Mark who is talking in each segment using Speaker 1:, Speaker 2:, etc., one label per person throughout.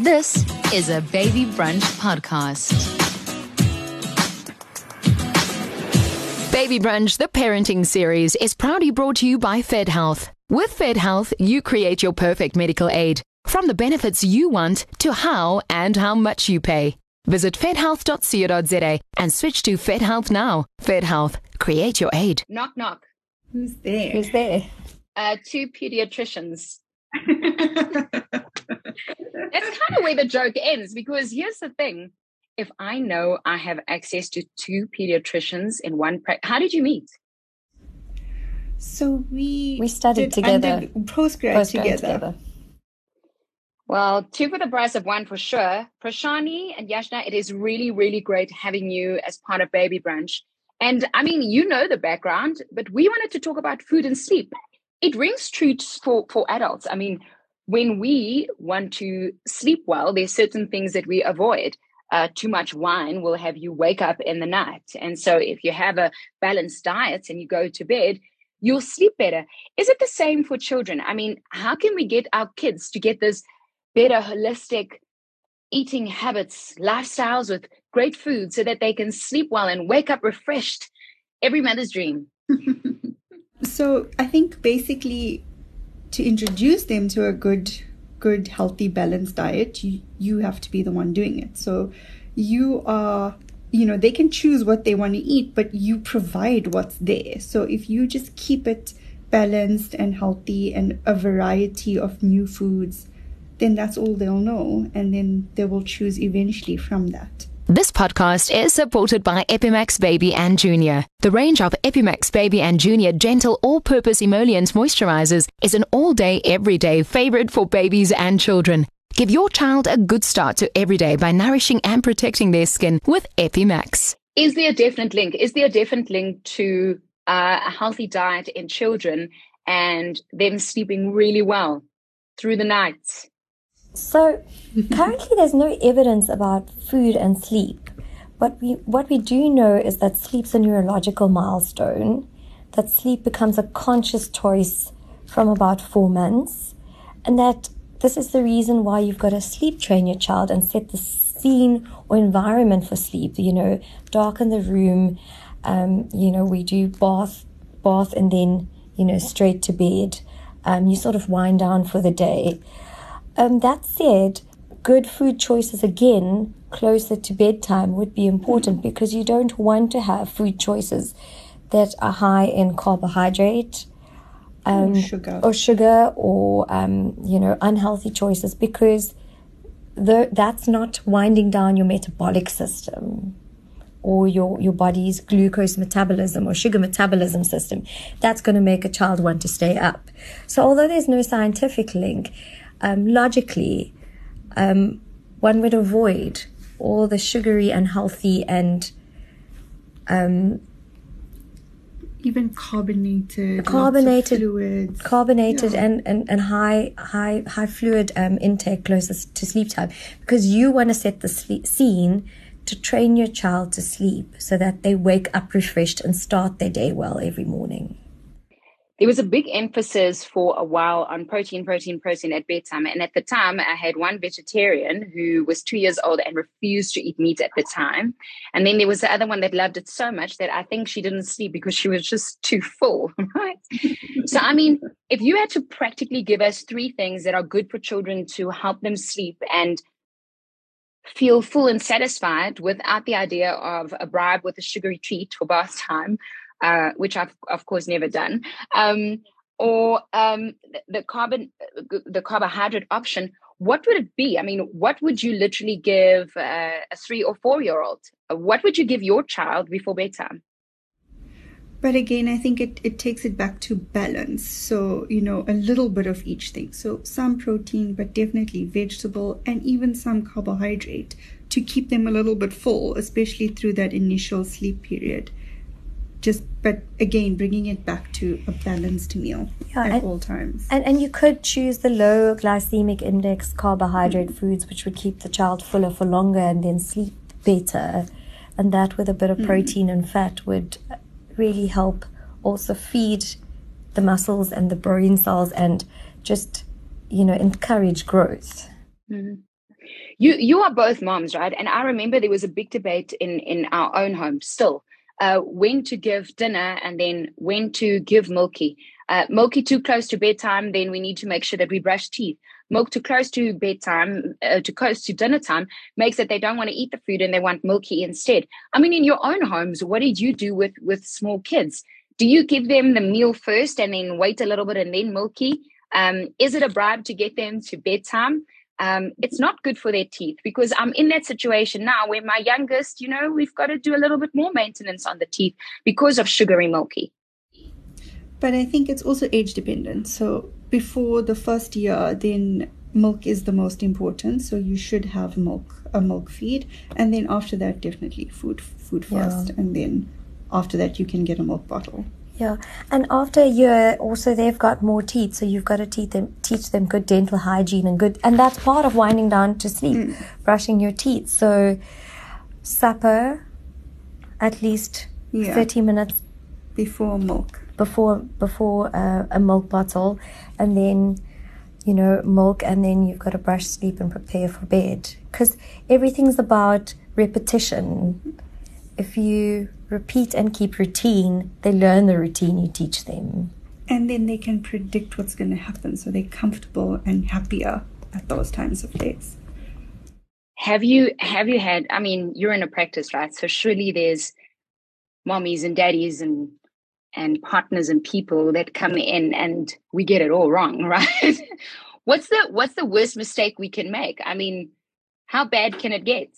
Speaker 1: This is a Baby Brunch podcast. Baby Brunch, the parenting series, is proudly brought to you by Fed Health. With Fed Health, you create your perfect medical aid, from the benefits you want to how and how much you pay. Visit fedhealth.co.za and switch to Fed Health now. Fed Health, create your aid.
Speaker 2: Knock, knock.
Speaker 3: Who's there?
Speaker 4: Who's there?
Speaker 2: Uh, two pediatricians. That's where the joke ends because here's the thing. If I know I have access to two pediatricians in one practice, how did you meet?
Speaker 3: So we
Speaker 4: We studied
Speaker 3: did
Speaker 4: together.
Speaker 3: under- postgrad,
Speaker 4: Postgrad
Speaker 3: together.
Speaker 4: together.
Speaker 2: Well, two for the price of one for sure. Prashani and Yashna, it is really, really great having you as part of Baby Brunch. And I mean, you know the background, but we wanted to talk about food and sleep. It rings true for, for adults. I mean, when we want to sleep well, there's certain things that we avoid. Uh, too much wine will have you wake up in the night. And so if you have a balanced diet and you go to bed, you'll sleep better. Is it the same for children? I mean, how can we get our kids to get this better holistic eating habits, lifestyles with great food so that they can sleep well and wake up refreshed? Every mother's dream.
Speaker 3: So I think basically to introduce them to a good, good, healthy, balanced diet, you, you have to be the one doing it. So you are, you know, they can choose what they want to eat, but you provide what's there. So if you just keep it balanced and healthy and a variety of new foods, then that's all they'll know. And then they will choose eventually from that.
Speaker 1: This podcast is supported by Epimax Baby and Junior. The range of Epimax Baby and Junior gentle all-purpose emollient moisturizers is an all-day, everyday favorite for babies and children. Give your child a good start to every day by nourishing and protecting their skin with Epimax.
Speaker 2: Is there a definite link? Is there a definite link to uh, a healthy diet in children and them sleeping really well through the night?
Speaker 4: So currently, there's no evidence about food and sleep. But we, what we do know is that sleep's a neurological milestone. That sleep becomes a conscious choice from about four months, and that this is the reason why you've got to sleep train your child and set the scene or environment for sleep. You know, darken the room. Um, you know, we do bath, bath, and then you know straight to bed. Um, you sort of wind down for the day. Um, that said, good food choices again closer to bedtime would be important because you don't want to have food choices that are high in carbohydrate um,
Speaker 3: Or sugar.
Speaker 4: or sugar or um, you know unhealthy choices because the, that's not winding down your metabolic system or your, your body's glucose metabolism or sugar metabolism system. That's going to make a child want to stay up. So although there's no scientific link, um, logically, um, one would avoid all the sugary, unhealthy, and um,
Speaker 3: Even carbonated,
Speaker 4: Carbonated-
Speaker 3: fluids.
Speaker 4: carbonated
Speaker 3: Yeah.
Speaker 4: and, and, and high high high fluid um, intake closest to sleep time because you want to set the sleep scene to train your child to sleep so that they wake up refreshed and start their day well every morning.
Speaker 2: There was a big emphasis for a while on protein, protein, protein at bedtime. And at the time, I had one vegetarian who was two years old and refused to eat meat at the time. And then there was the other one that loved it so much that I think she didn't sleep because she was just too full, right? so, I mean, if you had to practically give us three things that are good for children to help them sleep and feel full and satisfied without the idea of a bribe with a sugary treat for bath time, uh, which I've of course never done, um, or um, the- carbon, the carbohydrate option. What would it be? I mean, what would you literally give uh, a three or four year old? What would you give your child before bedtime?
Speaker 3: But again, I think it, it takes it back to balance. So, you know, a little bit of each thing. So, some protein, but definitely vegetable and even some carbohydrate to keep them a little bit full, especially through that initial sleep period. Just, but again, bringing it back to a balanced meal
Speaker 4: Yeah,
Speaker 3: at
Speaker 4: and-
Speaker 3: all times.
Speaker 4: And, and you could choose the low glycemic index carbohydrate foods, which would keep the child fuller for longer and then sleep better. And that, with a bit of protein and fat, would really help also feed the muscles and the brain cells and just, you know, encourage growth.
Speaker 2: Mhm. You you are both moms, right? And I remember there was a big debate in in our own home still. Uh, when to give dinner and then when to give milky. Uh, milky too close to bedtime, then we need to make sure that we brush teeth. Milk too close to bedtime, uh, too close to dinner time, makes that they don't want to eat the food and they want milky instead. I mean, in your own homes, what did you do with with small kids? Do you give them the meal first and then wait a little bit and then milky? Um, is it a bribe to get them to bedtime? Um, it's not good for their teeth because I'm in that situation now where my youngest, you know, we've got to do a little bit more maintenance on the teeth because of sugary milky.
Speaker 3: But I think it's also age dependent. So before the first year, then milk is the most important. So you should have milk, a milk feed, and then after that, definitely food, food first, yeah. and then after that, you can get a milk bottle.
Speaker 4: Yeah, and after a year, also they've got more teeth, so you've got to teach them teach them good dental hygiene and good, and that's part of winding down to sleep, mm. brushing your teeth. So, supper, at least yeah. thirty minutes
Speaker 3: before milk.
Speaker 4: Before before uh, a milk bottle, and then you know milk, and then you've got to brush, sleep, and prepare for bed because everything's about repetition. If you repeat and keep routine, they learn the routine you teach them.
Speaker 3: And then they can predict what's going to happen, so they're comfortable and happier at those times of days.
Speaker 2: Have you have you had? I mean, you're in a practice, right? So surely there's mommies and daddies and and partners and people that come in and we get it all wrong, right? what's the what's the worst mistake we can make? I mean, how bad can it get?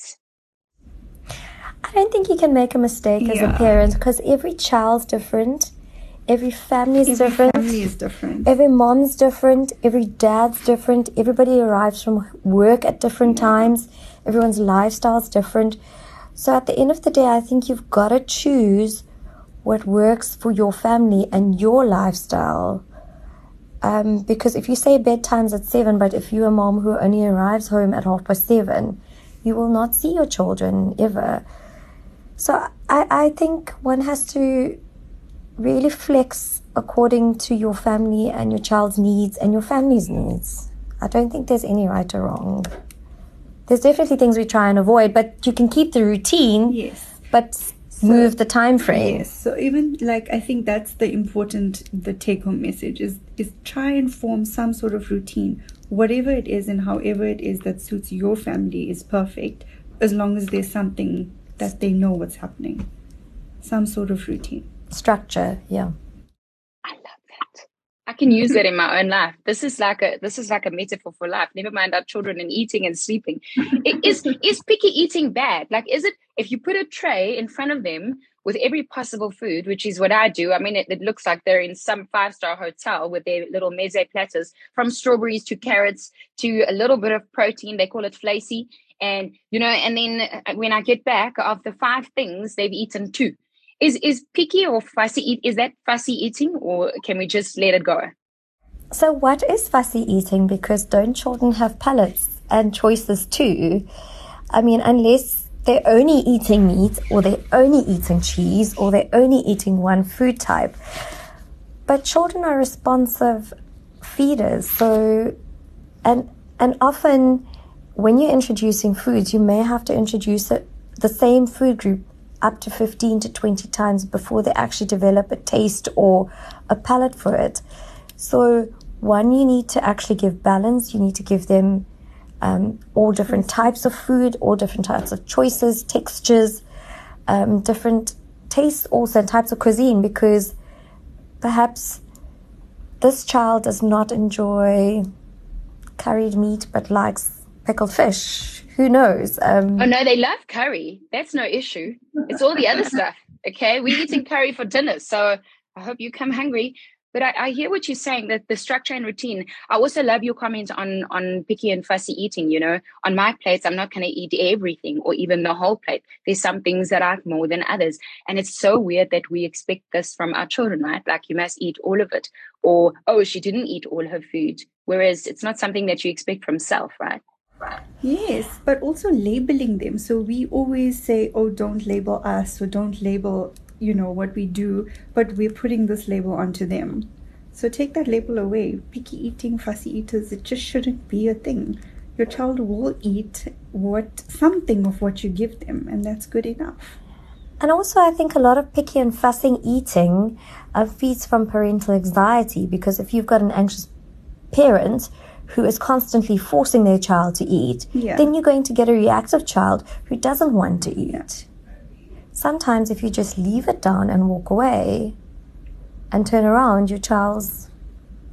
Speaker 4: I don't think you can make a mistake yeah. as a parent because every child's different. Every family is
Speaker 3: every
Speaker 4: different.
Speaker 3: Family is different.
Speaker 4: Every mom's different. Every dad's different. Everybody arrives from work at different yeah. times. Everyone's lifestyle is different. So at the end of the day, I think you've got to choose what works for your family and your lifestyle. Um, because if you say bedtime's at seven, but if you're a mom who only arrives home at half past seven, you will not see your children ever. So I, I think one has to really flex according to your family and your child's needs and your family's needs. I don't think there's any right or wrong. There's definitely things we try and avoid, but you can keep the routine.
Speaker 3: Yes.
Speaker 4: But so, move the time frame.
Speaker 3: Yes. So even like I think that's the important the take home message is is try and form some sort of routine. Whatever it is and however it is that suits your family is perfect as long as there's something that they know what's happening. Some sort of routine.
Speaker 4: Structure, yeah.
Speaker 2: I love that. I can use that in my own life. This is like a this is like a metaphor for life. Never mind our children and eating and sleeping. It is is picky eating bad? Like is it if you put a tray in front of them with every possible food, which is what I do. I mean, it, it looks like they're in some five star hotel with their little meze platters from strawberries to carrots to a little bit of protein. They call it flacy and you know and then uh, when i get back of the five things they've eaten two. Is is picky or fussy eat is that fussy eating or can we just let it go?
Speaker 4: So what is fussy eating? Because don't children have palates and choices too. I mean unless they're only eating meat or they're only eating cheese or they're only eating one food type. But children are responsive feeders so and and often when you're introducing foods, you may have to introduce it, the same food group up to 15 to 20 times before they actually develop a taste or a palate for it. So, one, you need to actually give balance. You need to give them um, all different types of food, all different types of choices, textures, um, different tastes also, and types of cuisine because perhaps this child does not enjoy curried meat but likes pickled fish. Who knows? Um,
Speaker 2: oh no, they love curry. That's no issue. It's all the other stuff. Okay, we're eating curry for dinner, so I hope you come hungry. But I, I, hear what you're saying that the structure and routine. I also love your comment on on picky and fussy eating. You know, on my plates, I'm not going to eat everything or even the whole plate. There's some things that I like more than others, and it's so weird that we expect this from our children, right? Like you must eat all of it, or oh, she didn't eat all her food. Whereas it's not something that you expect from self, right?
Speaker 3: Yes, but also labeling them. So we always say, oh, don't label us or don't label, you know, what we do, but we're putting this label onto them. So take that label away. Picky eating, fussy eaters, it just shouldn't be a thing. your child will eat what something of what you give them, and that's good enough.
Speaker 4: And also, I think a lot of picky and fussing eating uh, feeds from parental anxiety because if you've got an anxious parent who is constantly forcing their child to eat,
Speaker 3: Yeah.
Speaker 4: then you're going to get a reactive child who doesn't want to eat.
Speaker 3: Yeah.
Speaker 4: Sometimes, if you just leave it down and walk away and turn around, your child's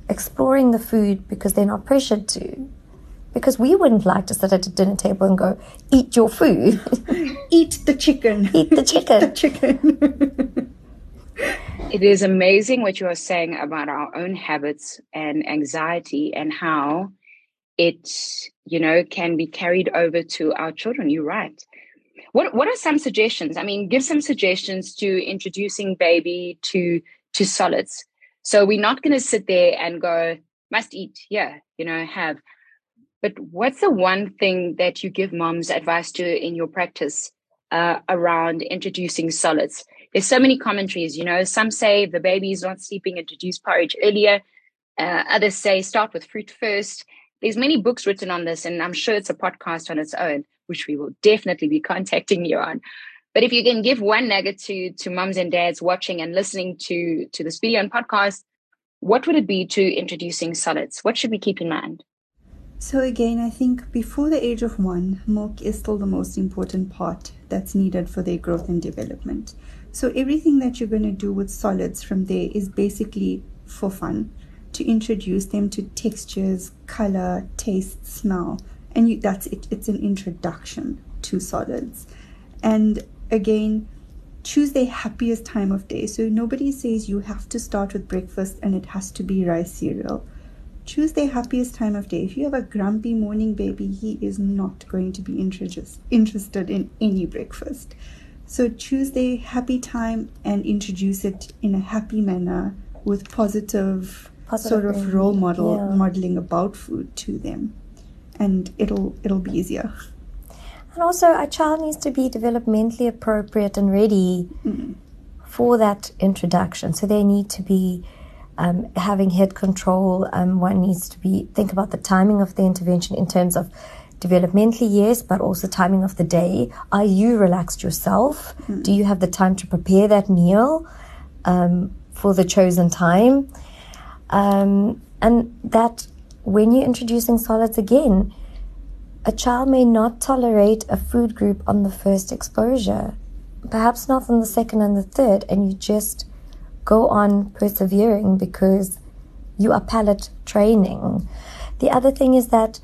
Speaker 4: exploring the food because they're not pressured to. Because we wouldn't like to sit at a dinner table and go, eat your food.
Speaker 3: Eat the chicken.
Speaker 4: Eat the chicken.
Speaker 3: the chicken.
Speaker 2: It is amazing what you are saying about our own habits and anxiety and how it, you know, can be carried over to our children. You're right. What what are some suggestions? I mean, give some suggestions to introducing baby to to solids. So we're not going to sit there and go must eat, yeah, you know, have. But what's the one thing that you give moms advice to in your practice uh, around introducing solids? There's so many commentaries you know. Some say the baby is not sleeping introduce porridge earlier. Uh, others say start with fruit first. There's many books written on this and i'm sure it's a podcast on its own which we will definitely be contacting you on. But if you can give one nugget to to mums and dads watching and listening to to this video and podcast what would it be to introducing solids what should we keep in mind?
Speaker 3: So, again, I think before the age of one, milk is still the most important part that's needed for their growth and development. So, everything that you're going to do with solids from there is basically for fun to introduce them to textures, color, taste, smell. And you, that's it, it's an introduction to solids. And again, choose their happiest time of day. So, nobody says you have to start with breakfast and it has to be rice cereal choose their happiest time of day. If you have a grumpy morning baby, he is not going to be interest, interested in any breakfast. So choose their happy time and introduce it in a happy manner with positive,
Speaker 4: Positive
Speaker 3: sort of role model
Speaker 4: yeah.
Speaker 3: modeling about food to them. And it'll it'll be easier.
Speaker 4: And also, a child needs to be developmentally appropriate and ready for that introduction. So they need to be um, having head control. Um, one needs to be think about the timing of the intervention in terms of developmentally, yes, but also timing of the day. Are you relaxed yourself? Do you have the time to prepare that meal um, for the chosen time? Um, and that when you're introducing solids again, a child may not tolerate a food group on the first exposure, perhaps not on the second and the third, and you just go on persevering because you are palate training. The other thing is that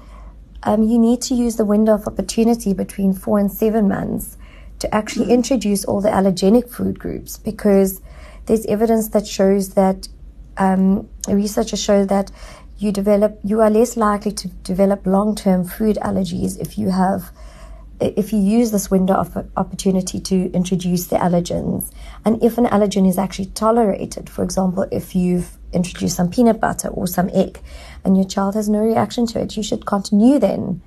Speaker 4: um, you need to use the window of opportunity between four and seven months to actually introduce all the allergenic food groups because there's evidence that shows that um, researchers show that you develop you are less likely to develop long-term food allergies if you have if you use this window of opportunity to introduce the allergens and if an allergen is actually tolerated for example if you've introduced some peanut butter or some egg and your child has no reaction to it you should continue then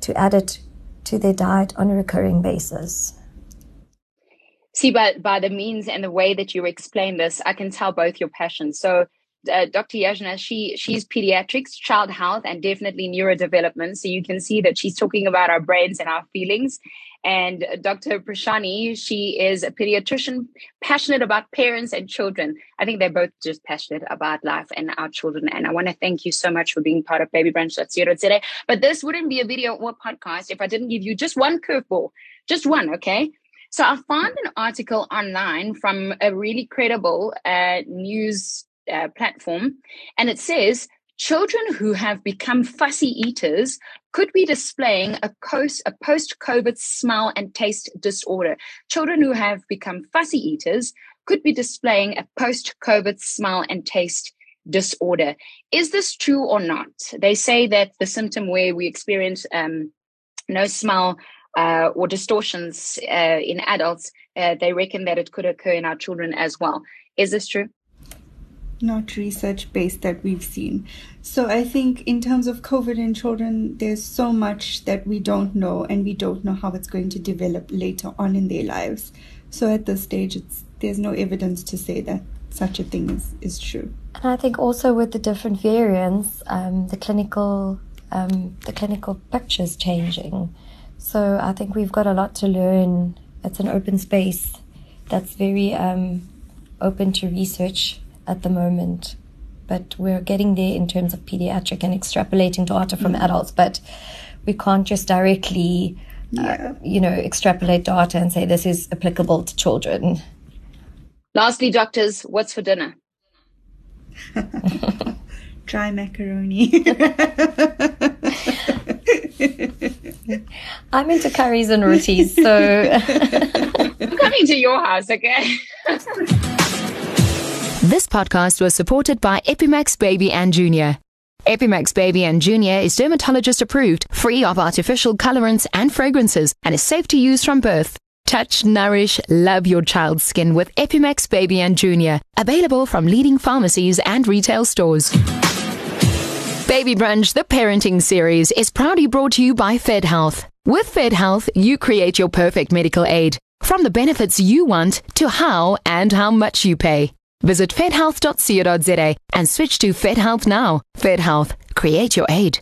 Speaker 4: to add it to their diet on a recurring basis.
Speaker 2: See by by the means and the way that you explain this i can tell both your passions. So uh, Dr. Yashna, she she's pediatrics, child health, and definitely neurodevelopment. So you can see that she's talking about our brains and our feelings. And Dr. Prashani, she is a pediatrician, passionate about parents and children. I think they're both just passionate about life and our children. And I want to thank you so much for being part of Baby Brunch today. But this wouldn't be a video or podcast if I didn't give you just one curveball, just one, okay? So I found an article online from a really credible uh, news uh, platform, and it says children who have become fussy eaters could be displaying a, post, a post-COVID smell and taste disorder. Children who have become fussy eaters could be displaying a post-COVID smell and taste disorder. Is this true or not? They say that the symptom where we experience um, no smell uh, or distortions uh, in adults, uh, they reckon that it could occur in our children as well. Is this true?
Speaker 3: Not research based that we've seen. So I think in terms of COVID in children, there's so much that we don't know and we don't know how it's going to develop later on in their lives. So at this stage it's there's no evidence to say that such a thing is, is true.
Speaker 4: And I think also with the different variants, um, the clinical um, the clinical picture is changing. So I think we've got a lot to learn. It's an open space that's very um, open to research at the moment. But we're getting there in terms of pediatric and extrapolating data from mm-hmm. adults. But we can't just directly, uh, yeah. uh, you know, extrapolate data and say this is applicable to children.
Speaker 2: Lastly, doctors, what's for dinner?
Speaker 3: Dry macaroni.
Speaker 4: I'm into curries and rotis, so
Speaker 2: I'm coming to your house, okay?
Speaker 1: This podcast was supported by Epimax Baby and Junior. Epimax Baby and Junior is dermatologist approved, free of artificial colorants and fragrances, and is safe to use from birth. Touch, nourish, love your child's skin with Epimax Baby and Junior. Available from leading pharmacies and retail stores. Baby Brunch, the parenting series, is proudly brought to you by Fed Health. With Fed Health, you create your perfect medical aid. From the benefits you want to how and how much you pay. Visit fedhealth.co.za and switch to FedHealth now. FedHealth, create your aid.